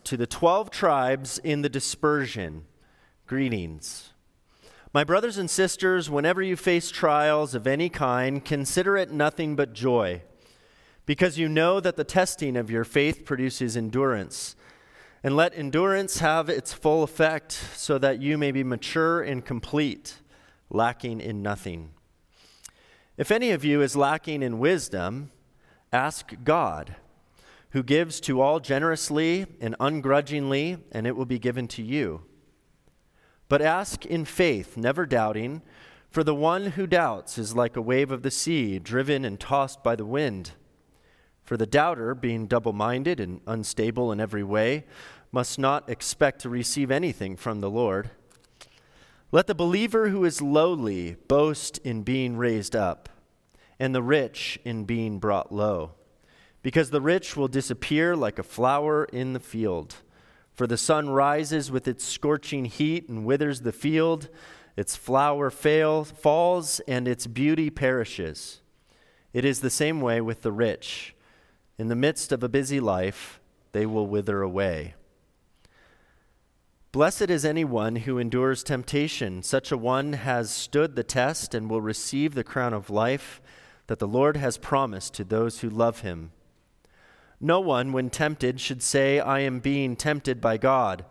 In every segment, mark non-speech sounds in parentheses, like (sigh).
to the 12 tribes in the dispersion, greetings. My brothers and sisters, whenever you face trials of any kind, consider it nothing but joy, because you know that the testing of your faith produces endurance. And let endurance have its full effect, so that you may be mature and complete, lacking in nothing. If any of you is lacking in wisdom, ask God, who gives to all generously and ungrudgingly, and it will be given to you. But ask in faith, never doubting, for the one who doubts is like a wave of the sea, driven and tossed by the wind. For the doubter, being double minded and unstable in every way, must not expect to receive anything from the Lord. Let the believer who is lowly boast in being raised up, and the rich in being brought low, because the rich will disappear like a flower in the field. For the sun rises with its scorching heat and withers the field, its flower fails, falls, and its beauty perishes. It is the same way with the rich. In the midst of a busy life, they will wither away. Blessed is anyone who endures temptation. Such a one has stood the test and will receive the crown of life that the Lord has promised to those who love him. No one, when tempted, should say, I am being tempted by God.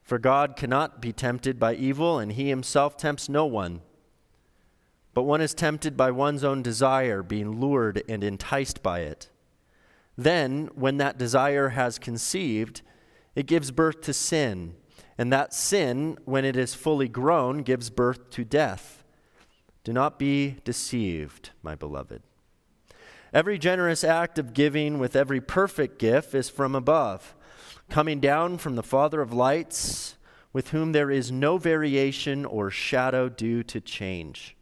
For God cannot be tempted by evil, and he himself tempts no one. But one is tempted by one's own desire, being lured and enticed by it. Then, when that desire has conceived, it gives birth to sin. And that sin, when it is fully grown, gives birth to death. Do not be deceived, my beloved. Every generous act of giving with every perfect gift is from above, coming down from the Father of lights, with whom there is no variation or shadow due to change.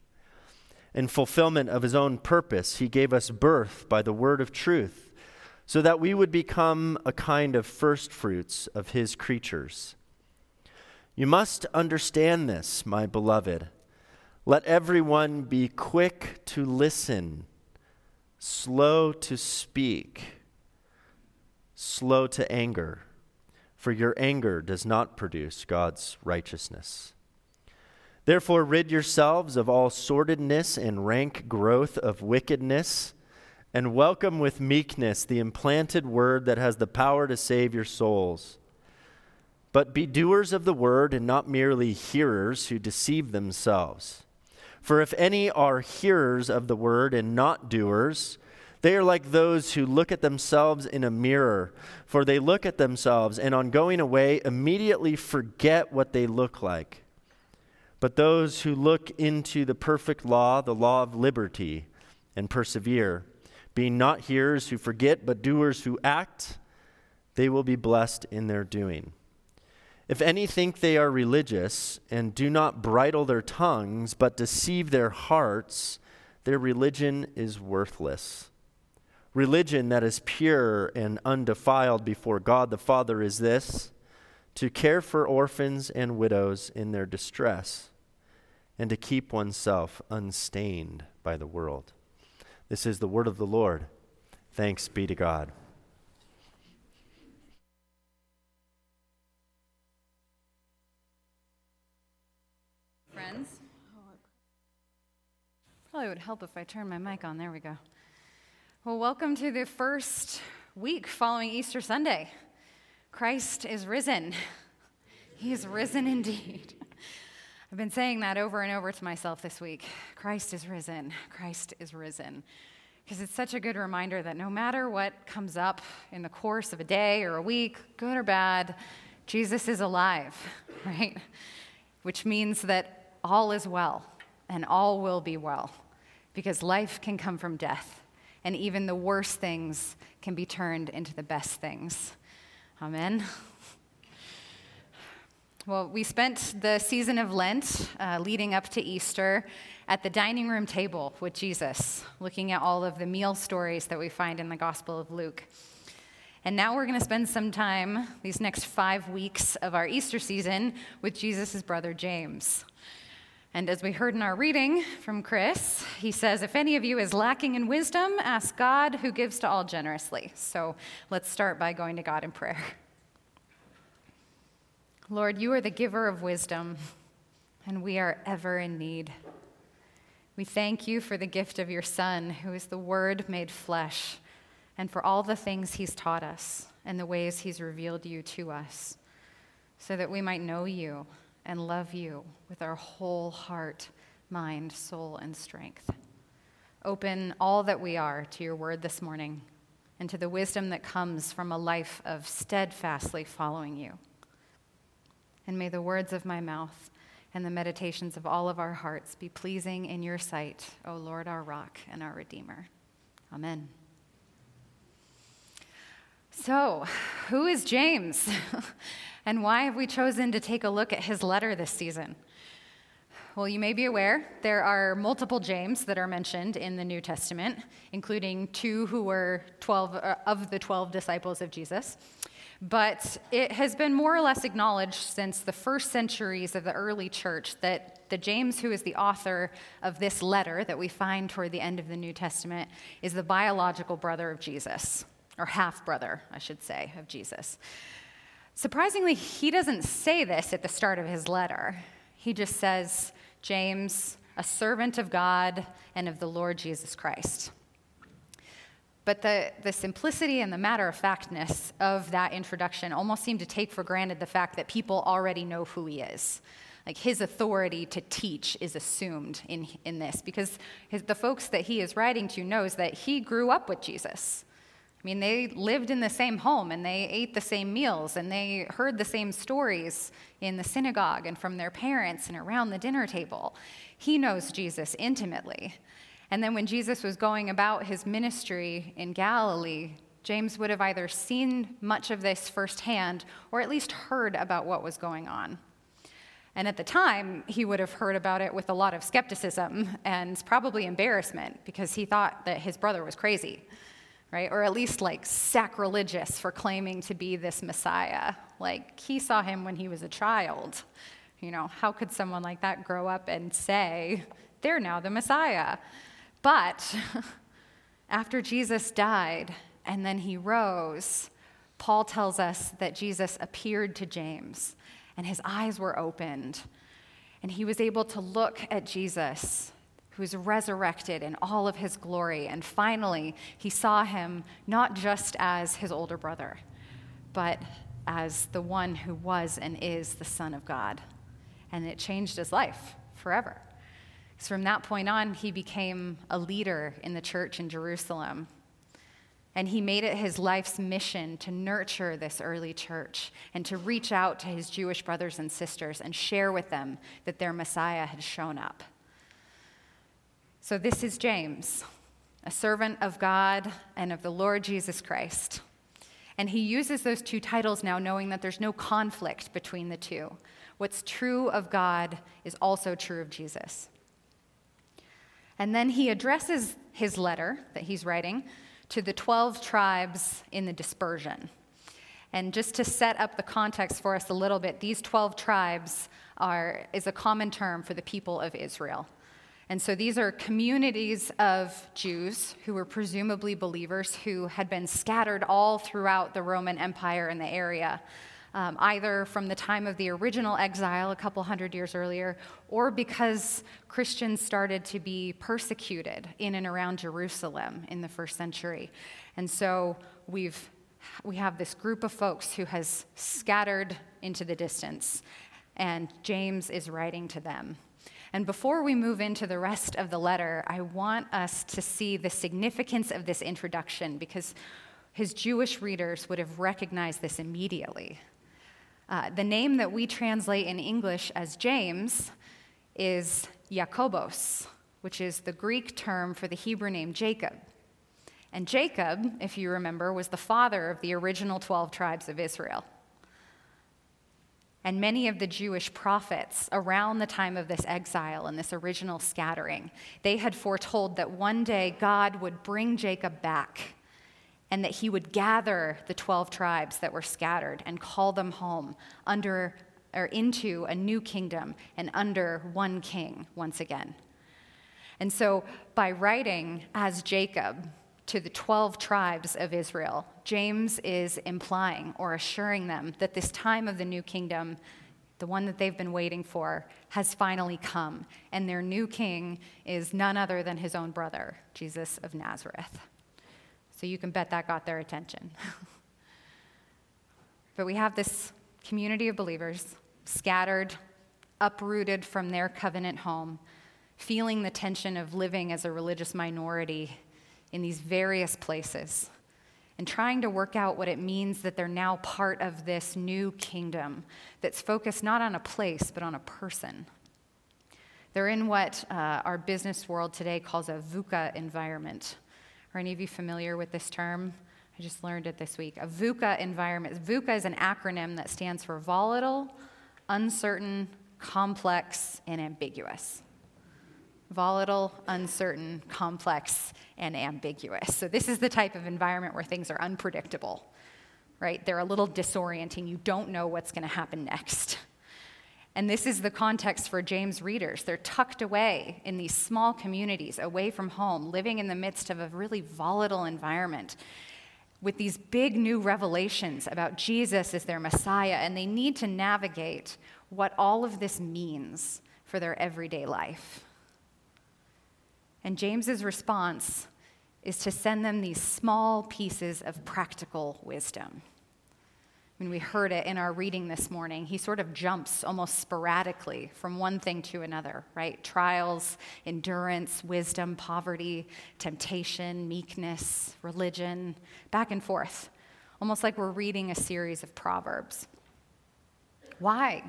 In fulfillment of his own purpose, he gave us birth by the word of truth so that we would become a kind of first fruits of his creatures. You must understand this, my beloved. Let everyone be quick to listen, slow to speak, slow to anger, for your anger does not produce God's righteousness. Therefore, rid yourselves of all sordidness and rank growth of wickedness and welcome with meekness the implanted word that has the power to save your souls. But be doers of the word and not merely hearers who deceive themselves. For if any are hearers of the word and not doers, they are like those who look at themselves in a mirror. For they look at themselves and on going away immediately forget what they look like. But those who look into the perfect law, the law of liberty, and persevere, being not hearers who forget, but doers who act, they will be blessed in their doing. If any think they are religious and do not bridle their tongues, but deceive their hearts, their religion is worthless. Religion that is pure and undefiled before God the Father is this to care for orphans and widows in their distress, and to keep oneself unstained by the world. This is the word of the Lord. Thanks be to God. Friends, probably would help if I turn my mic on. There we go. Well, welcome to the first week following Easter Sunday. Christ is risen. He is risen indeed. I've been saying that over and over to myself this week. Christ is risen. Christ is risen. Because it's such a good reminder that no matter what comes up in the course of a day or a week, good or bad, Jesus is alive, (laughs) right? Which means that all is well and all will be well because life can come from death and even the worst things can be turned into the best things. Amen. Well, we spent the season of Lent uh, leading up to Easter at the dining room table with Jesus, looking at all of the meal stories that we find in the Gospel of Luke. And now we're going to spend some time, these next five weeks of our Easter season, with Jesus' brother James. And as we heard in our reading from Chris, he says, If any of you is lacking in wisdom, ask God who gives to all generously. So let's start by going to God in prayer. Lord, you are the giver of wisdom, and we are ever in need. We thank you for the gift of your Son, who is the Word made flesh, and for all the things he's taught us and the ways he's revealed you to us, so that we might know you and love you with our whole heart, mind, soul, and strength. Open all that we are to your word this morning and to the wisdom that comes from a life of steadfastly following you. And may the words of my mouth and the meditations of all of our hearts be pleasing in your sight, O Lord, our rock and our Redeemer. Amen. So, who is James? (laughs) and why have we chosen to take a look at his letter this season? Well, you may be aware there are multiple James that are mentioned in the New Testament, including two who were 12 uh, of the 12 disciples of Jesus. But it has been more or less acknowledged since the first centuries of the early church that the James, who is the author of this letter that we find toward the end of the New Testament, is the biological brother of Jesus, or half brother, I should say, of Jesus. Surprisingly, he doesn't say this at the start of his letter. He just says, James, a servant of God and of the Lord Jesus Christ. But the, the simplicity and the matter of factness of that introduction almost seem to take for granted the fact that people already know who he is. Like his authority to teach is assumed in, in this because his, the folks that he is writing to knows that he grew up with Jesus. I mean, they lived in the same home and they ate the same meals and they heard the same stories in the synagogue and from their parents and around the dinner table. He knows Jesus intimately. And then when Jesus was going about his ministry in Galilee, James would have either seen much of this firsthand or at least heard about what was going on. And at the time, he would have heard about it with a lot of skepticism and probably embarrassment because he thought that his brother was crazy right? Or at least like sacrilegious for claiming to be this Messiah. Like he saw him when he was a child. You know, how could someone like that grow up and say, they're now the Messiah? But (laughs) after Jesus died and then he rose, Paul tells us that Jesus appeared to James and his eyes were opened and he was able to look at Jesus who's resurrected in all of his glory. And finally, he saw him not just as his older brother, but as the one who was and is the Son of God. And it changed his life forever. Because from that point on, he became a leader in the church in Jerusalem. And he made it his life's mission to nurture this early church and to reach out to his Jewish brothers and sisters and share with them that their Messiah had shown up. So, this is James, a servant of God and of the Lord Jesus Christ. And he uses those two titles now, knowing that there's no conflict between the two. What's true of God is also true of Jesus. And then he addresses his letter that he's writing to the 12 tribes in the dispersion. And just to set up the context for us a little bit, these 12 tribes are, is a common term for the people of Israel. And so these are communities of Jews who were presumably believers who had been scattered all throughout the Roman Empire in the area, um, either from the time of the original exile a couple hundred years earlier, or because Christians started to be persecuted in and around Jerusalem in the first century. And so we've we have this group of folks who has scattered into the distance, and James is writing to them. And before we move into the rest of the letter, I want us to see the significance of this introduction because his Jewish readers would have recognized this immediately. Uh, the name that we translate in English as James is Jacobos, which is the Greek term for the Hebrew name Jacob. And Jacob, if you remember, was the father of the original 12 tribes of Israel. And many of the Jewish prophets around the time of this exile and this original scattering, they had foretold that one day God would bring Jacob back and that he would gather the 12 tribes that were scattered and call them home under or into a new kingdom and under one king once again. And so by writing as Jacob to the 12 tribes of Israel, James is implying or assuring them that this time of the new kingdom, the one that they've been waiting for, has finally come. And their new king is none other than his own brother, Jesus of Nazareth. So you can bet that got their attention. (laughs) but we have this community of believers scattered, uprooted from their covenant home, feeling the tension of living as a religious minority in these various places and trying to work out what it means that they're now part of this new kingdom that's focused not on a place, but on a person. They're in what uh, our business world today calls a VUCA environment. Are any of you familiar with this term? I just learned it this week. A VUCA environment. VUCA is an acronym that stands for volatile, uncertain, complex, and ambiguous volatile, uncertain, complex, and ambiguous. So, this is the type of environment where things are unpredictable, right? They're a little disorienting. You don't know what's going to happen next. And this is the context for James readers. They're tucked away in these small communities, away from home, living in the midst of a really volatile environment with these big new revelations about Jesus as their Messiah, and they need to navigate what all of this means for their everyday life. And James's response is to send them these small pieces of practical wisdom. When we heard it in our reading this morning, he sort of jumps almost sporadically from one thing to another, right? Trials, endurance, wisdom, poverty, temptation, meekness, religion, back and forth, almost like we're reading a series of Proverbs. Why?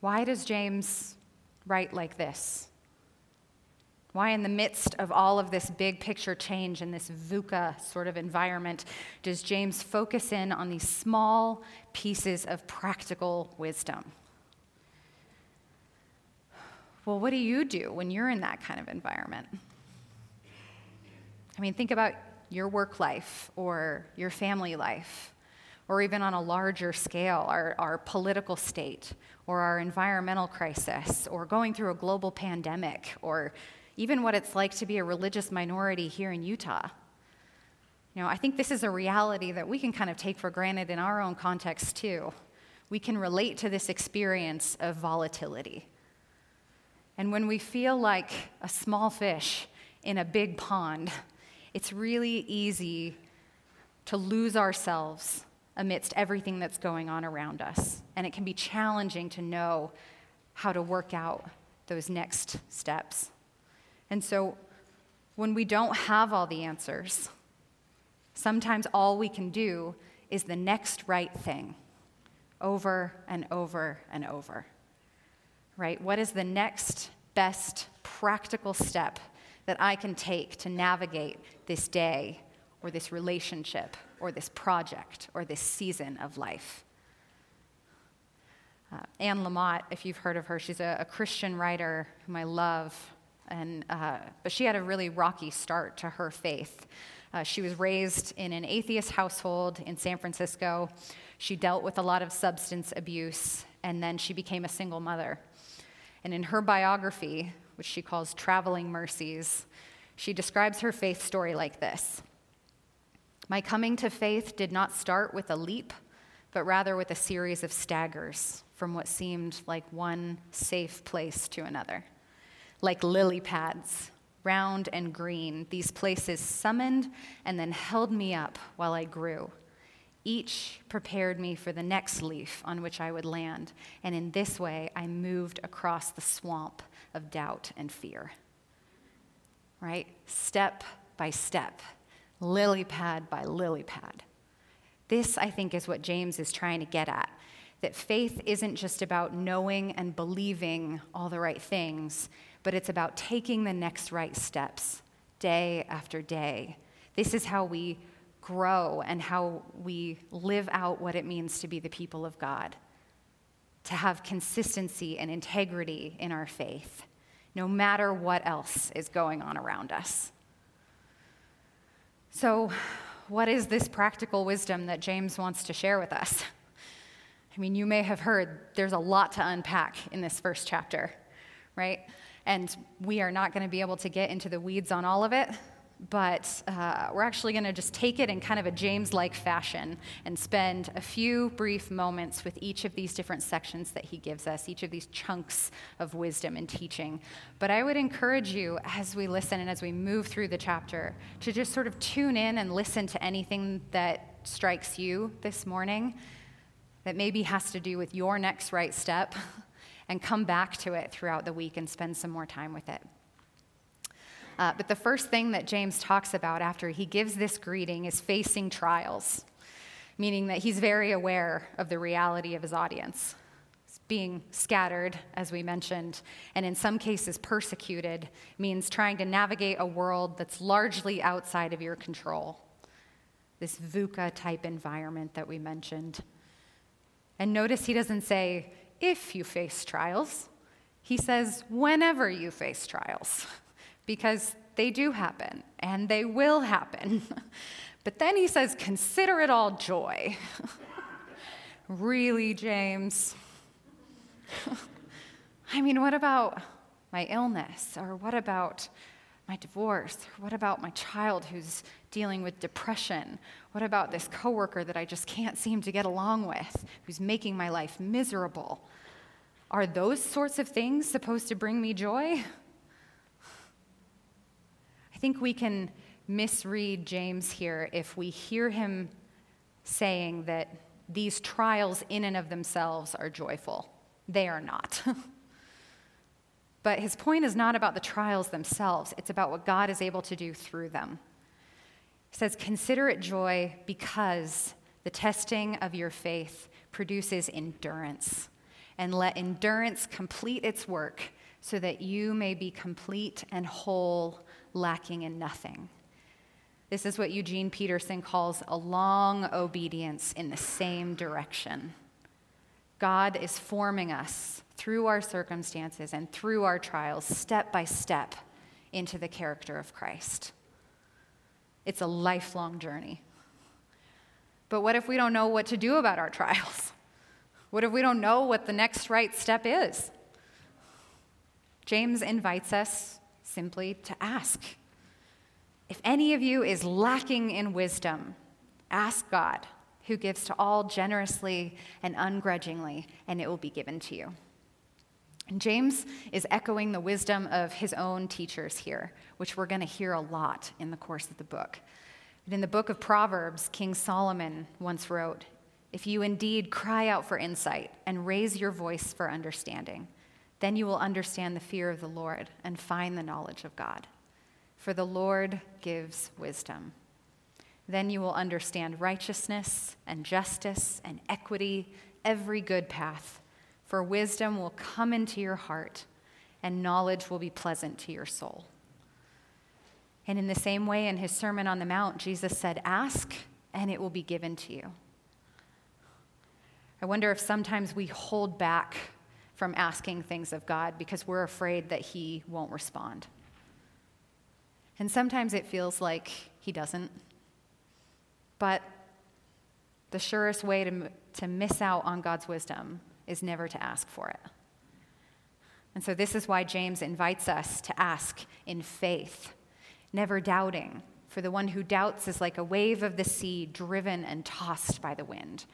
Why does James write like this? Why, in the midst of all of this big picture change in this VUCA sort of environment, does James focus in on these small pieces of practical wisdom? Well, what do you do when you're in that kind of environment? I mean, think about your work life or your family life, or even on a larger scale, our, our political state or our environmental crisis, or going through a global pandemic, or even what it's like to be a religious minority here in Utah. You know, I think this is a reality that we can kind of take for granted in our own context too. We can relate to this experience of volatility. And when we feel like a small fish in a big pond, it's really easy to lose ourselves amidst everything that's going on around us. And it can be challenging to know how to work out those next steps. And so when we don't have all the answers, sometimes all we can do is the next right thing over and over and over. Right? What is the next best practical step that I can take to navigate this day or this relationship or this project or this season of life? Uh, Anne Lamott, if you've heard of her, she's a, a Christian writer whom I love. And, uh, but she had a really rocky start to her faith. Uh, she was raised in an atheist household in San Francisco. She dealt with a lot of substance abuse, and then she became a single mother. And in her biography, which she calls Traveling Mercies, she describes her faith story like this My coming to faith did not start with a leap, but rather with a series of staggers from what seemed like one safe place to another like lily pads, round and green. These places summoned and then held me up while I grew. Each prepared me for the next leaf on which I would land, and in this way I moved across the swamp of doubt and fear. Right? Step by step, lily pad by lily pad. This, I think, is what James is trying to get at that faith isn't just about knowing and believing all the right things, but it's about taking the next right steps day after day. This is how we grow and how we live out what it means to be the people of God, to have consistency and integrity in our faith, no matter what else is going on around us. So, what is this practical wisdom that James wants to share with us? I mean, you may have heard there's a lot to unpack in this first chapter, right? And we are not going to be able to get into the weeds on all of it, but uh, we're actually going to just take it in kind of a James like fashion and spend a few brief moments with each of these different sections that he gives us, each of these chunks of wisdom and teaching. But I would encourage you as we listen and as we move through the chapter to just sort of tune in and listen to anything that strikes you this morning that maybe has to do with your next right step (laughs) and come back to it throughout the week and spend some more time with it. Uh, but the first thing that James talks about after he gives this greeting is facing trials, meaning that he's very aware of the reality of his audience. Being scattered, as we mentioned, and in some cases persecuted, means trying to navigate a world that's largely outside of your control. This VUCA type environment that we mentioned. And notice he doesn't say, if you face trials, he says, whenever you face trials (laughs) because they do happen and they will happen. (laughs) but then he says, consider it all joy. (laughs) really, James? I mean, what about my illness? Or what about my divorce? Or what about my child who's dealing with depression? What about this coworker that I just can't seem to get along with, who's making my life miserable? Are those sorts of things supposed to bring me joy? I think we can misread James here if we hear him saying that these trials in and of themselves are joyful. They are not. (laughs) but his point is not about the trials themselves, it's about what God is able to do through them. Says, Consider it joy because the testing of your faith produces endurance. And let endurance complete its work so that you may be complete and whole lacking in nothing. This is what Eugene Peterson calls a long obedience in the same direction. God is forming us through our circumstances and through our trials, step by step, into the character of Christ. It's a lifelong journey. But what if we don't know what to do about our trials? (laughs) What if we don't know what the next right step is? James invites us simply to ask. If any of you is lacking in wisdom, ask God, who gives to all generously and ungrudgingly, and it will be given to you. And James is echoing the wisdom of his own teachers here, which we're going to hear a lot in the course of the book. But in the book of Proverbs, King Solomon once wrote, If you indeed cry out for insight and raise your voice for understanding, then you will understand the fear of the Lord and find the knowledge of God. For the Lord gives wisdom. Then you will understand righteousness and justice and equity, every good path. For wisdom will come into your heart, and knowledge will be pleasant to your soul. And in the same way, in his Sermon on the Mount, Jesus said, Ask, and it will be given to you. I wonder if sometimes we hold back from asking things of God because we're afraid that He won't respond. And sometimes it feels like He doesn't. But the surest way to, to miss out on God's wisdom is never to ask for it. And so, this is why James invites us to ask in faith, never doubting. For the one who doubts is like a wave of the sea driven and tossed by the wind.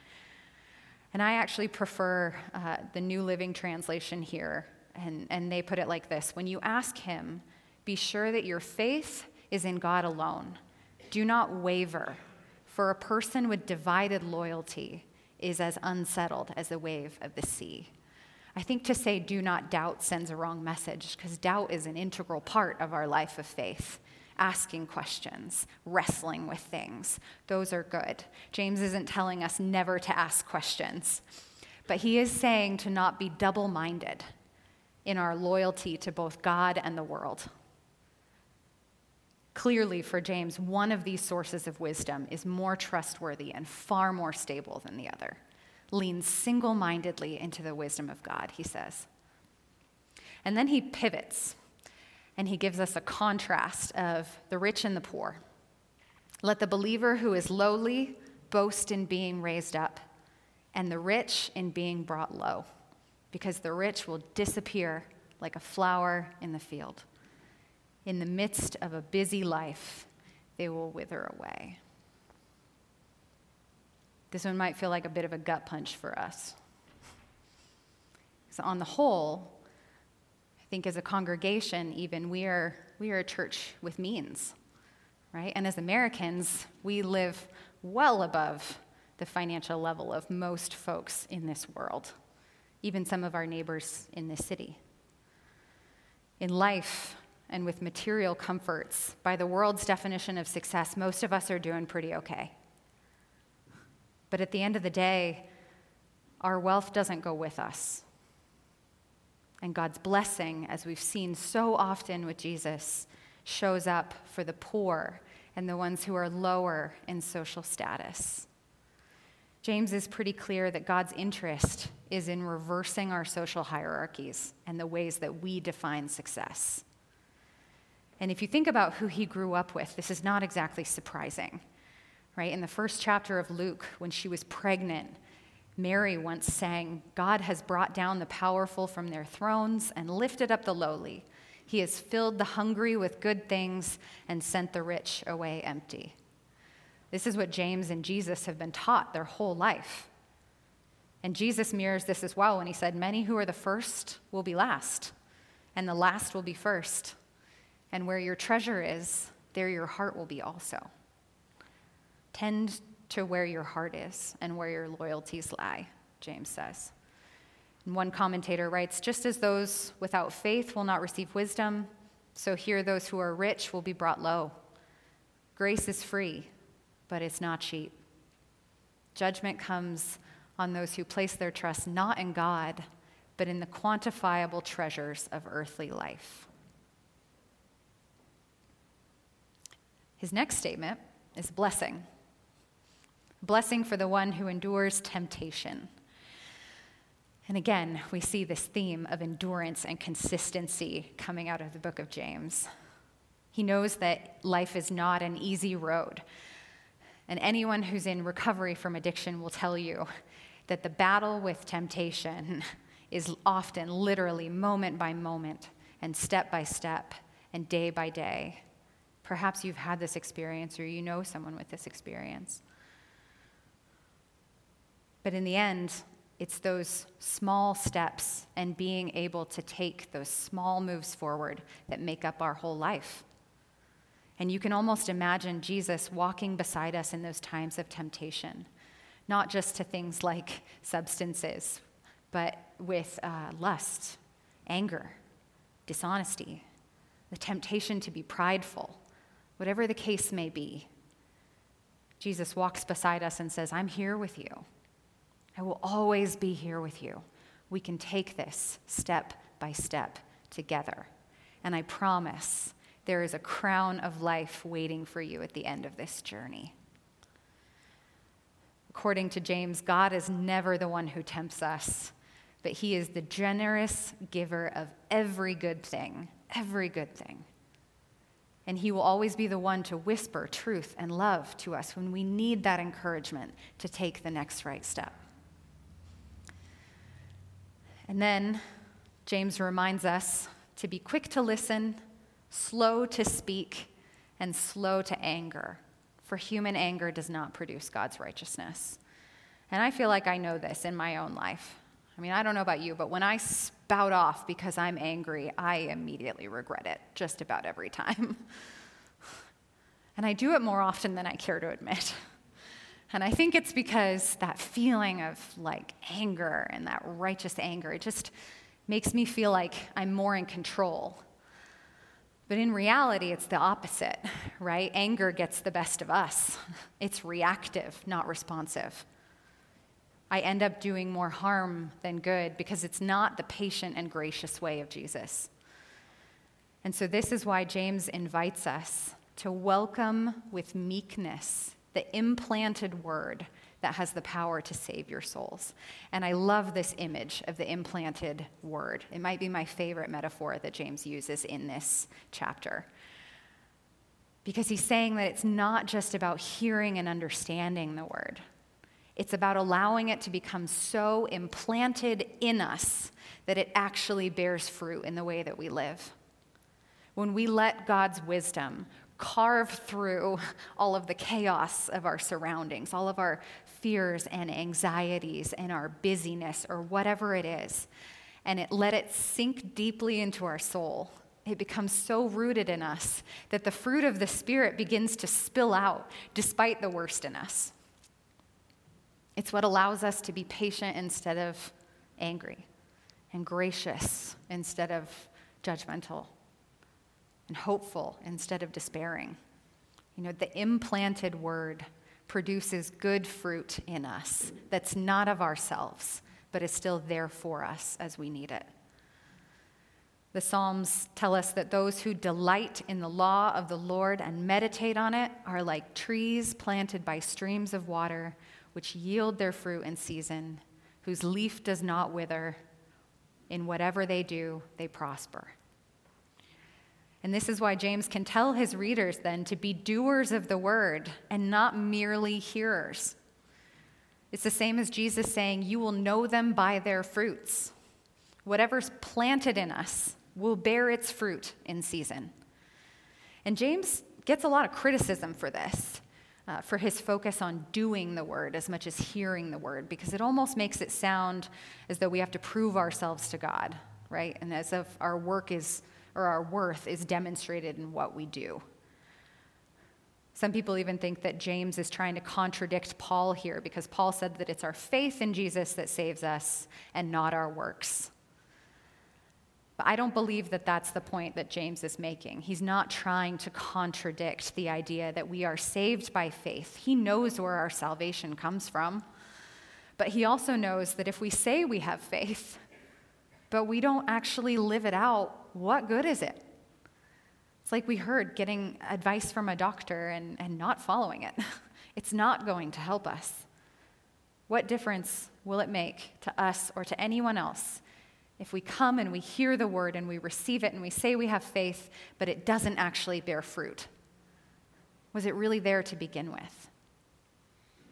And I actually prefer uh, the New Living Translation here, and, and they put it like this When you ask Him, be sure that your faith is in God alone. Do not waver, for a person with divided loyalty is as unsettled as the wave of the sea. I think to say do not doubt sends a wrong message because doubt is an integral part of our life of faith asking questions, wrestling with things. Those are good. James isn't telling us never to ask questions, but he is saying to not be double minded in our loyalty to both God and the world. Clearly, for James, one of these sources of wisdom is more trustworthy and far more stable than the other. Lean single mindedly into the wisdom of God, he says. And then he pivots and he gives us a contrast of the rich and the poor. Let the believer who is lowly boast in being raised up, and the rich in being brought low, because the rich will disappear like a flower in the field. In the midst of a busy life, they will wither away. This one might feel like a bit of a gut punch for us. So, on the whole, I think as a congregation, even, we are, we are a church with means, right? And as Americans, we live well above the financial level of most folks in this world, even some of our neighbors in this city. In life and with material comforts, by the world's definition of success, most of us are doing pretty okay. But at the end of the day, our wealth doesn't go with us. And God's blessing, as we've seen so often with Jesus, shows up for the poor and the ones who are lower in social status. James is pretty clear that God's interest is in reversing our social hierarchies and the ways that we define success. And if you think about who he grew up with, this is not exactly surprising. Right? In the first chapter of Luke, when she was pregnant, Mary once sang, God has brought down the powerful from their thrones and lifted up the lowly. He has filled the hungry with good things and sent the rich away empty. This is what James and Jesus have been taught their whole life. And Jesus mirrors this as well when he said, Many who are the first will be last, and the last will be first. And where your treasure is, there your heart will be also. Tend to where your heart is and where your loyalties lie, James says. And one commentator writes Just as those without faith will not receive wisdom, so here those who are rich will be brought low. Grace is free but it's not cheap. Judgment comes on those who place their trust not in God, but in the quantifiable treasures of earthly life. His next statement is blessing. Blessing for the one who endures temptation. And again, we see this theme of endurance and consistency coming out of the book of James. He knows that life is not an easy road, and anyone who's in recovery from addiction will tell you that the battle with temptation (laughs) is often literally moment by moment and step by step and day by day. Perhaps you've had this experience or you know someone with this experience. But in the end, it's those small steps and being able to take those small moves forward that make up our whole life. And you can almost imagine Jesus walking beside us in those times of temptation, not just to things like substances, but with uh, lust, anger, dishonesty, the temptation to be prideful, whatever the case may be. Jesus walks beside us and says, I'm here with you. I will always be here with you. We can take this step by step together. And I promise there is a crown of life waiting for you at the end of this journey. According to James, God is never the one who tempts us, but He is the generous giver of every good thing, every good thing. And He will always be the one to whisper truth and love to us when we need that encouragement to take the next right step. And then James reminds us to be quick to listen slow to speak, and slow to anger, for human anger does not produce God's righteousness. And I feel like I know this in my own life. I mean, I don't know about you, but when I spout off because I'm angry, I immediately regret it just about every time. (laughs) and I do it more often than I care to admit. And I think it's because that feeling of like anger and that righteous anger, it just makes me feel like I'm more in control but in reality, it's the opposite, right? Anger gets the best of us. (laughs) It's reactive, not responsive. I end up doing more harm than good because it's not the patient and gracious way of Jesus. And so, this is why James invites us to welcome with meekness the implanted word that has the power to save your souls. And I love this image of the implanted word. It might be my favorite metaphor that James uses in this chapter. Because he's saying that it's not just about hearing and understanding the word, it's about allowing it to become so implanted in us that it actually bears fruit in the way that we live. When we let God's wisdom carve through all of the chaos of our surroundings, all of our fears and anxieties and our busyness or whatever it is, and it, let it sink deeply into our soul. It becomes so rooted in us that the fruit of the Spirit begins to spill out despite the worst in us. It's what allows us to be patient instead of angry, and gracious instead of judgmental, and hopeful instead of despairing. You know, the implanted word produces good fruit in us that's not of ourselves, but is still there for us as we need it. The Psalms tell us that those who delight in the law of the Lord and meditate on it are like trees planted by streams of water, which yield their fruit in season, whose leaf does not wither. In whatever they do, they prosper. And this is why James can tell his readers then to be doers of the word and not merely hearers. It's the same as Jesus saying, You will know them by their fruits. Whatever's planted in us will bear its fruit in season. And James gets a lot of criticism for this, uh, for his focus on doing the word as much as hearing the word, because it almost makes it sound as though we have to prove ourselves to God, right? And as if our work is or our worth is demonstrated in what we do. Some people even think that James is trying to contradict Paul here because Paul said that it's our faith in Jesus that saves us and not our works. But I don't believe that that's the point that James is making. He's not trying to contradict the idea that we are saved by faith. He knows where our salvation comes from. But he also knows that if we say we have faith, but we don't actually live it out, what good is it? It's like we heard getting advice from a doctor and, and not following it. (laughs) It's not going to help us. What difference will it make to us or to anyone else if we come and we hear the word and we receive it and we say we have faith, but it doesn't actually bear fruit? Was it really there to begin with?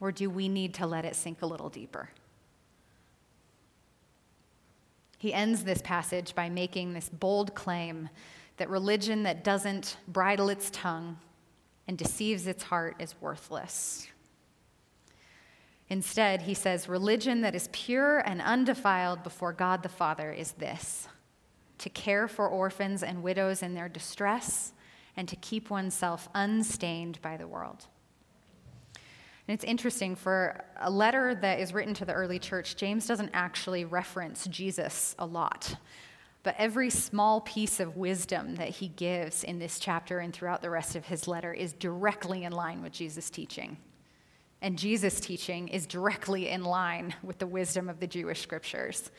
Or do we need to let it sink a little deeper? He ends this passage by making this bold claim that religion that doesn't bridle its tongue and deceives its heart is worthless. Instead, he says, religion that is pure and undefiled before God the Father is this to care for orphans and widows in their distress and to keep oneself unstained by the world. And it's interesting for a letter that is written to the early church, James doesn't actually reference Jesus a lot. But every small piece of wisdom that he gives in this chapter and throughout the rest of his letter is directly in line with Jesus' teaching. And Jesus' teaching is directly in line with the wisdom of the Jewish scriptures.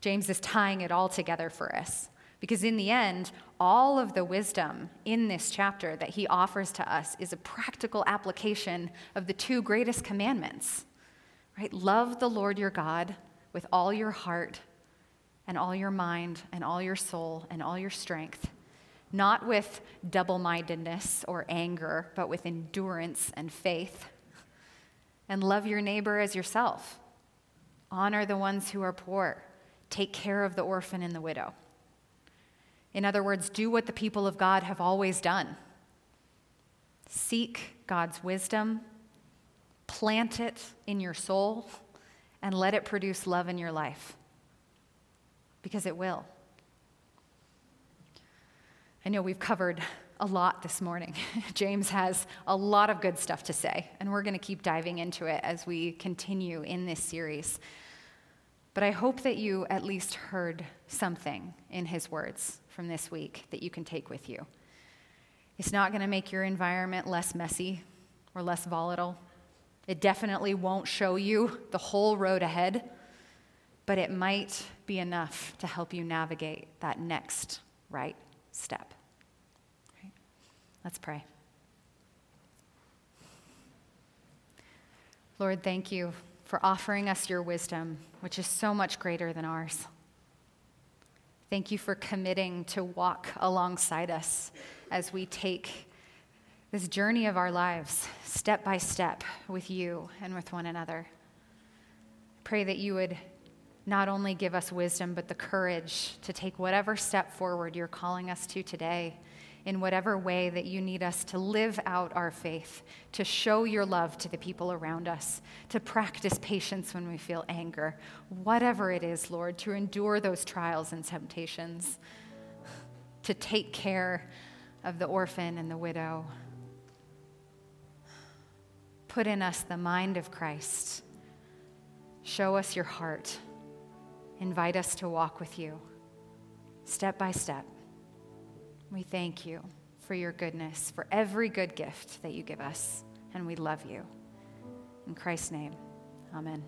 James is tying it all together for us. Because in the end, all of the wisdom in this chapter that he offers to us is a practical application of the two greatest commandments. Right? Love the Lord your God with all your heart and all your mind and all your soul and all your strength, not with double mindedness or anger, but with endurance and faith. And love your neighbor as yourself. Honor the ones who are poor. Take care of the orphan and the widow. In other words, do what the people of God have always done seek God's wisdom, plant it in your soul, and let it produce love in your life. Because it will. I know we've covered a lot this morning. (laughs) James has a lot of good stuff to say, and we're going to keep diving into it as we continue in this series. But I hope that you at least heard something in his words from this week that you can take with you. It's not going to make your environment less messy or less volatile. It definitely won't show you the whole road ahead, but it might be enough to help you navigate that next right step. Let's pray. Lord, thank you for offering us your wisdom, which is so much greater than ours. Thank you for committing to walk alongside us as we take this journey of our lives step by step with you and with one another. Pray that you would not only give us wisdom, but the courage to take whatever step forward you're calling us to today in whatever way that you need us to live out our faith, to show your love to the people around us, to practice patience when we feel anger, whatever it is, Lord, to endure those trials and temptations, to take care of the orphan and the widow. Put in us the mind of Christ. Show us your heart. Invite us to walk with you step by step. We thank you for your goodness, for every good gift that you give us, and we love you. In Christ's name, amen.